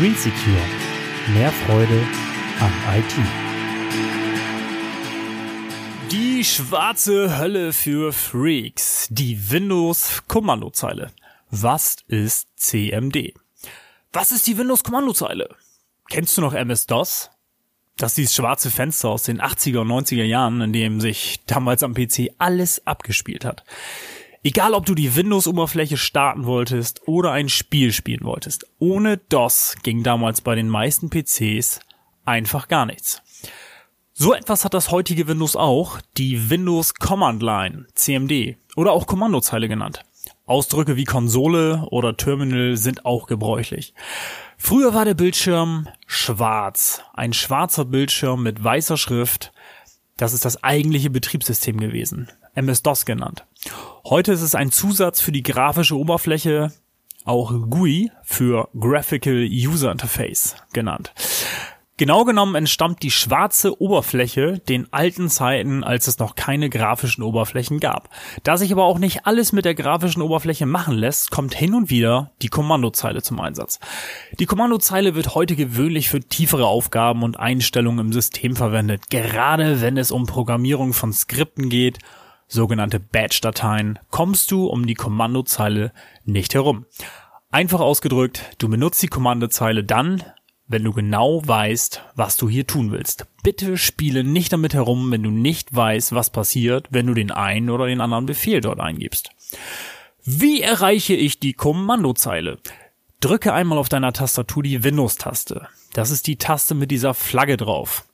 Green Secure. Mehr Freude am IT. Die schwarze Hölle für Freaks. Die Windows-Kommandozeile. Was ist CMD? Was ist die Windows-Kommandozeile? Kennst du noch MS-DOS? Das ist dieses schwarze Fenster aus den 80er und 90er Jahren, in dem sich damals am PC alles abgespielt hat. Egal, ob du die Windows-Oberfläche starten wolltest oder ein Spiel spielen wolltest, ohne DOS ging damals bei den meisten PCs einfach gar nichts. So etwas hat das heutige Windows auch, die Windows Command Line, CMD, oder auch Kommandozeile genannt. Ausdrücke wie Konsole oder Terminal sind auch gebräuchlich. Früher war der Bildschirm schwarz, ein schwarzer Bildschirm mit weißer Schrift. Das ist das eigentliche Betriebssystem gewesen, MS-DOS genannt. Heute ist es ein Zusatz für die grafische Oberfläche, auch GUI für Graphical User Interface genannt. Genau genommen entstammt die schwarze Oberfläche den alten Zeiten, als es noch keine grafischen Oberflächen gab. Da sich aber auch nicht alles mit der grafischen Oberfläche machen lässt, kommt hin und wieder die Kommandozeile zum Einsatz. Die Kommandozeile wird heute gewöhnlich für tiefere Aufgaben und Einstellungen im System verwendet, gerade wenn es um Programmierung von Skripten geht sogenannte Batch-Dateien, kommst du um die Kommandozeile nicht herum. Einfach ausgedrückt, du benutzt die Kommandozeile dann, wenn du genau weißt, was du hier tun willst. Bitte spiele nicht damit herum, wenn du nicht weißt, was passiert, wenn du den einen oder den anderen Befehl dort eingibst. Wie erreiche ich die Kommandozeile? Drücke einmal auf deiner Tastatur die Windows-Taste. Das ist die Taste mit dieser Flagge drauf.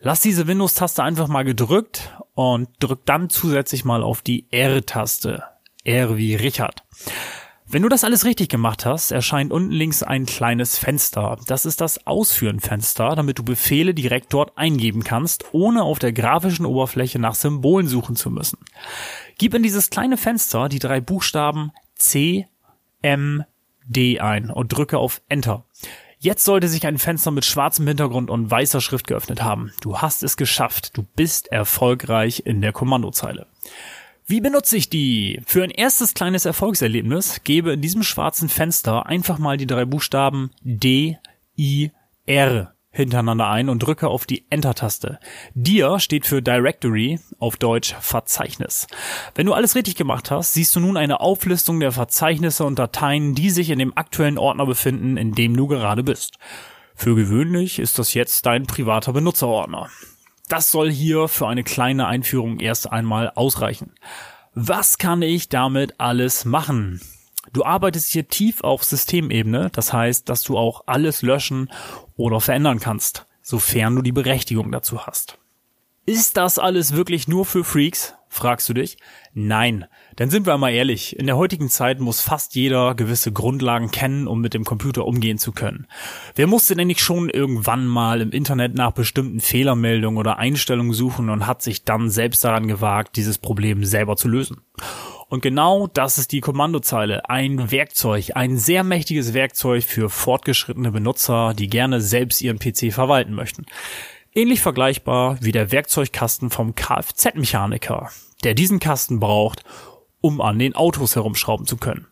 Lass diese Windows-Taste einfach mal gedrückt und drück dann zusätzlich mal auf die R-Taste. R wie Richard. Wenn du das alles richtig gemacht hast, erscheint unten links ein kleines Fenster. Das ist das Ausführen-Fenster, damit du Befehle direkt dort eingeben kannst, ohne auf der grafischen Oberfläche nach Symbolen suchen zu müssen. Gib in dieses kleine Fenster die drei Buchstaben C, M, D ein und drücke auf Enter. Jetzt sollte sich ein Fenster mit schwarzem Hintergrund und weißer Schrift geöffnet haben. Du hast es geschafft. Du bist erfolgreich in der Kommandozeile. Wie benutze ich die? Für ein erstes kleines Erfolgserlebnis gebe in diesem schwarzen Fenster einfach mal die drei Buchstaben D, I, R hintereinander ein und drücke auf die Enter-Taste. Dir steht für Directory, auf Deutsch Verzeichnis. Wenn du alles richtig gemacht hast, siehst du nun eine Auflistung der Verzeichnisse und Dateien, die sich in dem aktuellen Ordner befinden, in dem du gerade bist. Für gewöhnlich ist das jetzt dein privater Benutzerordner. Das soll hier für eine kleine Einführung erst einmal ausreichen. Was kann ich damit alles machen? Du arbeitest hier tief auf Systemebene, das heißt, dass du auch alles löschen oder verändern kannst, sofern du die Berechtigung dazu hast. Ist das alles wirklich nur für Freaks? fragst du dich. Nein, denn sind wir einmal ehrlich, in der heutigen Zeit muss fast jeder gewisse Grundlagen kennen, um mit dem Computer umgehen zu können. Wer musste denn nicht schon irgendwann mal im Internet nach bestimmten Fehlermeldungen oder Einstellungen suchen und hat sich dann selbst daran gewagt, dieses Problem selber zu lösen? Und genau das ist die Kommandozeile. Ein Werkzeug, ein sehr mächtiges Werkzeug für fortgeschrittene Benutzer, die gerne selbst ihren PC verwalten möchten. Ähnlich vergleichbar wie der Werkzeugkasten vom Kfz-Mechaniker, der diesen Kasten braucht, um an den Autos herumschrauben zu können.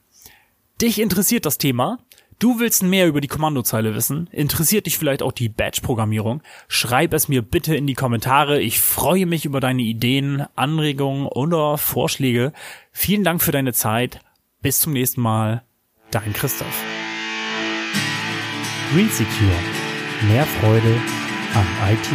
Dich interessiert das Thema? Du willst mehr über die Kommandozeile wissen? Interessiert dich vielleicht auch die Batch-Programmierung? Schreib es mir bitte in die Kommentare. Ich freue mich über deine Ideen, Anregungen oder Vorschläge. Vielen Dank für deine Zeit. Bis zum nächsten Mal. Dein Christoph. Green Secure. Mehr Freude am IT.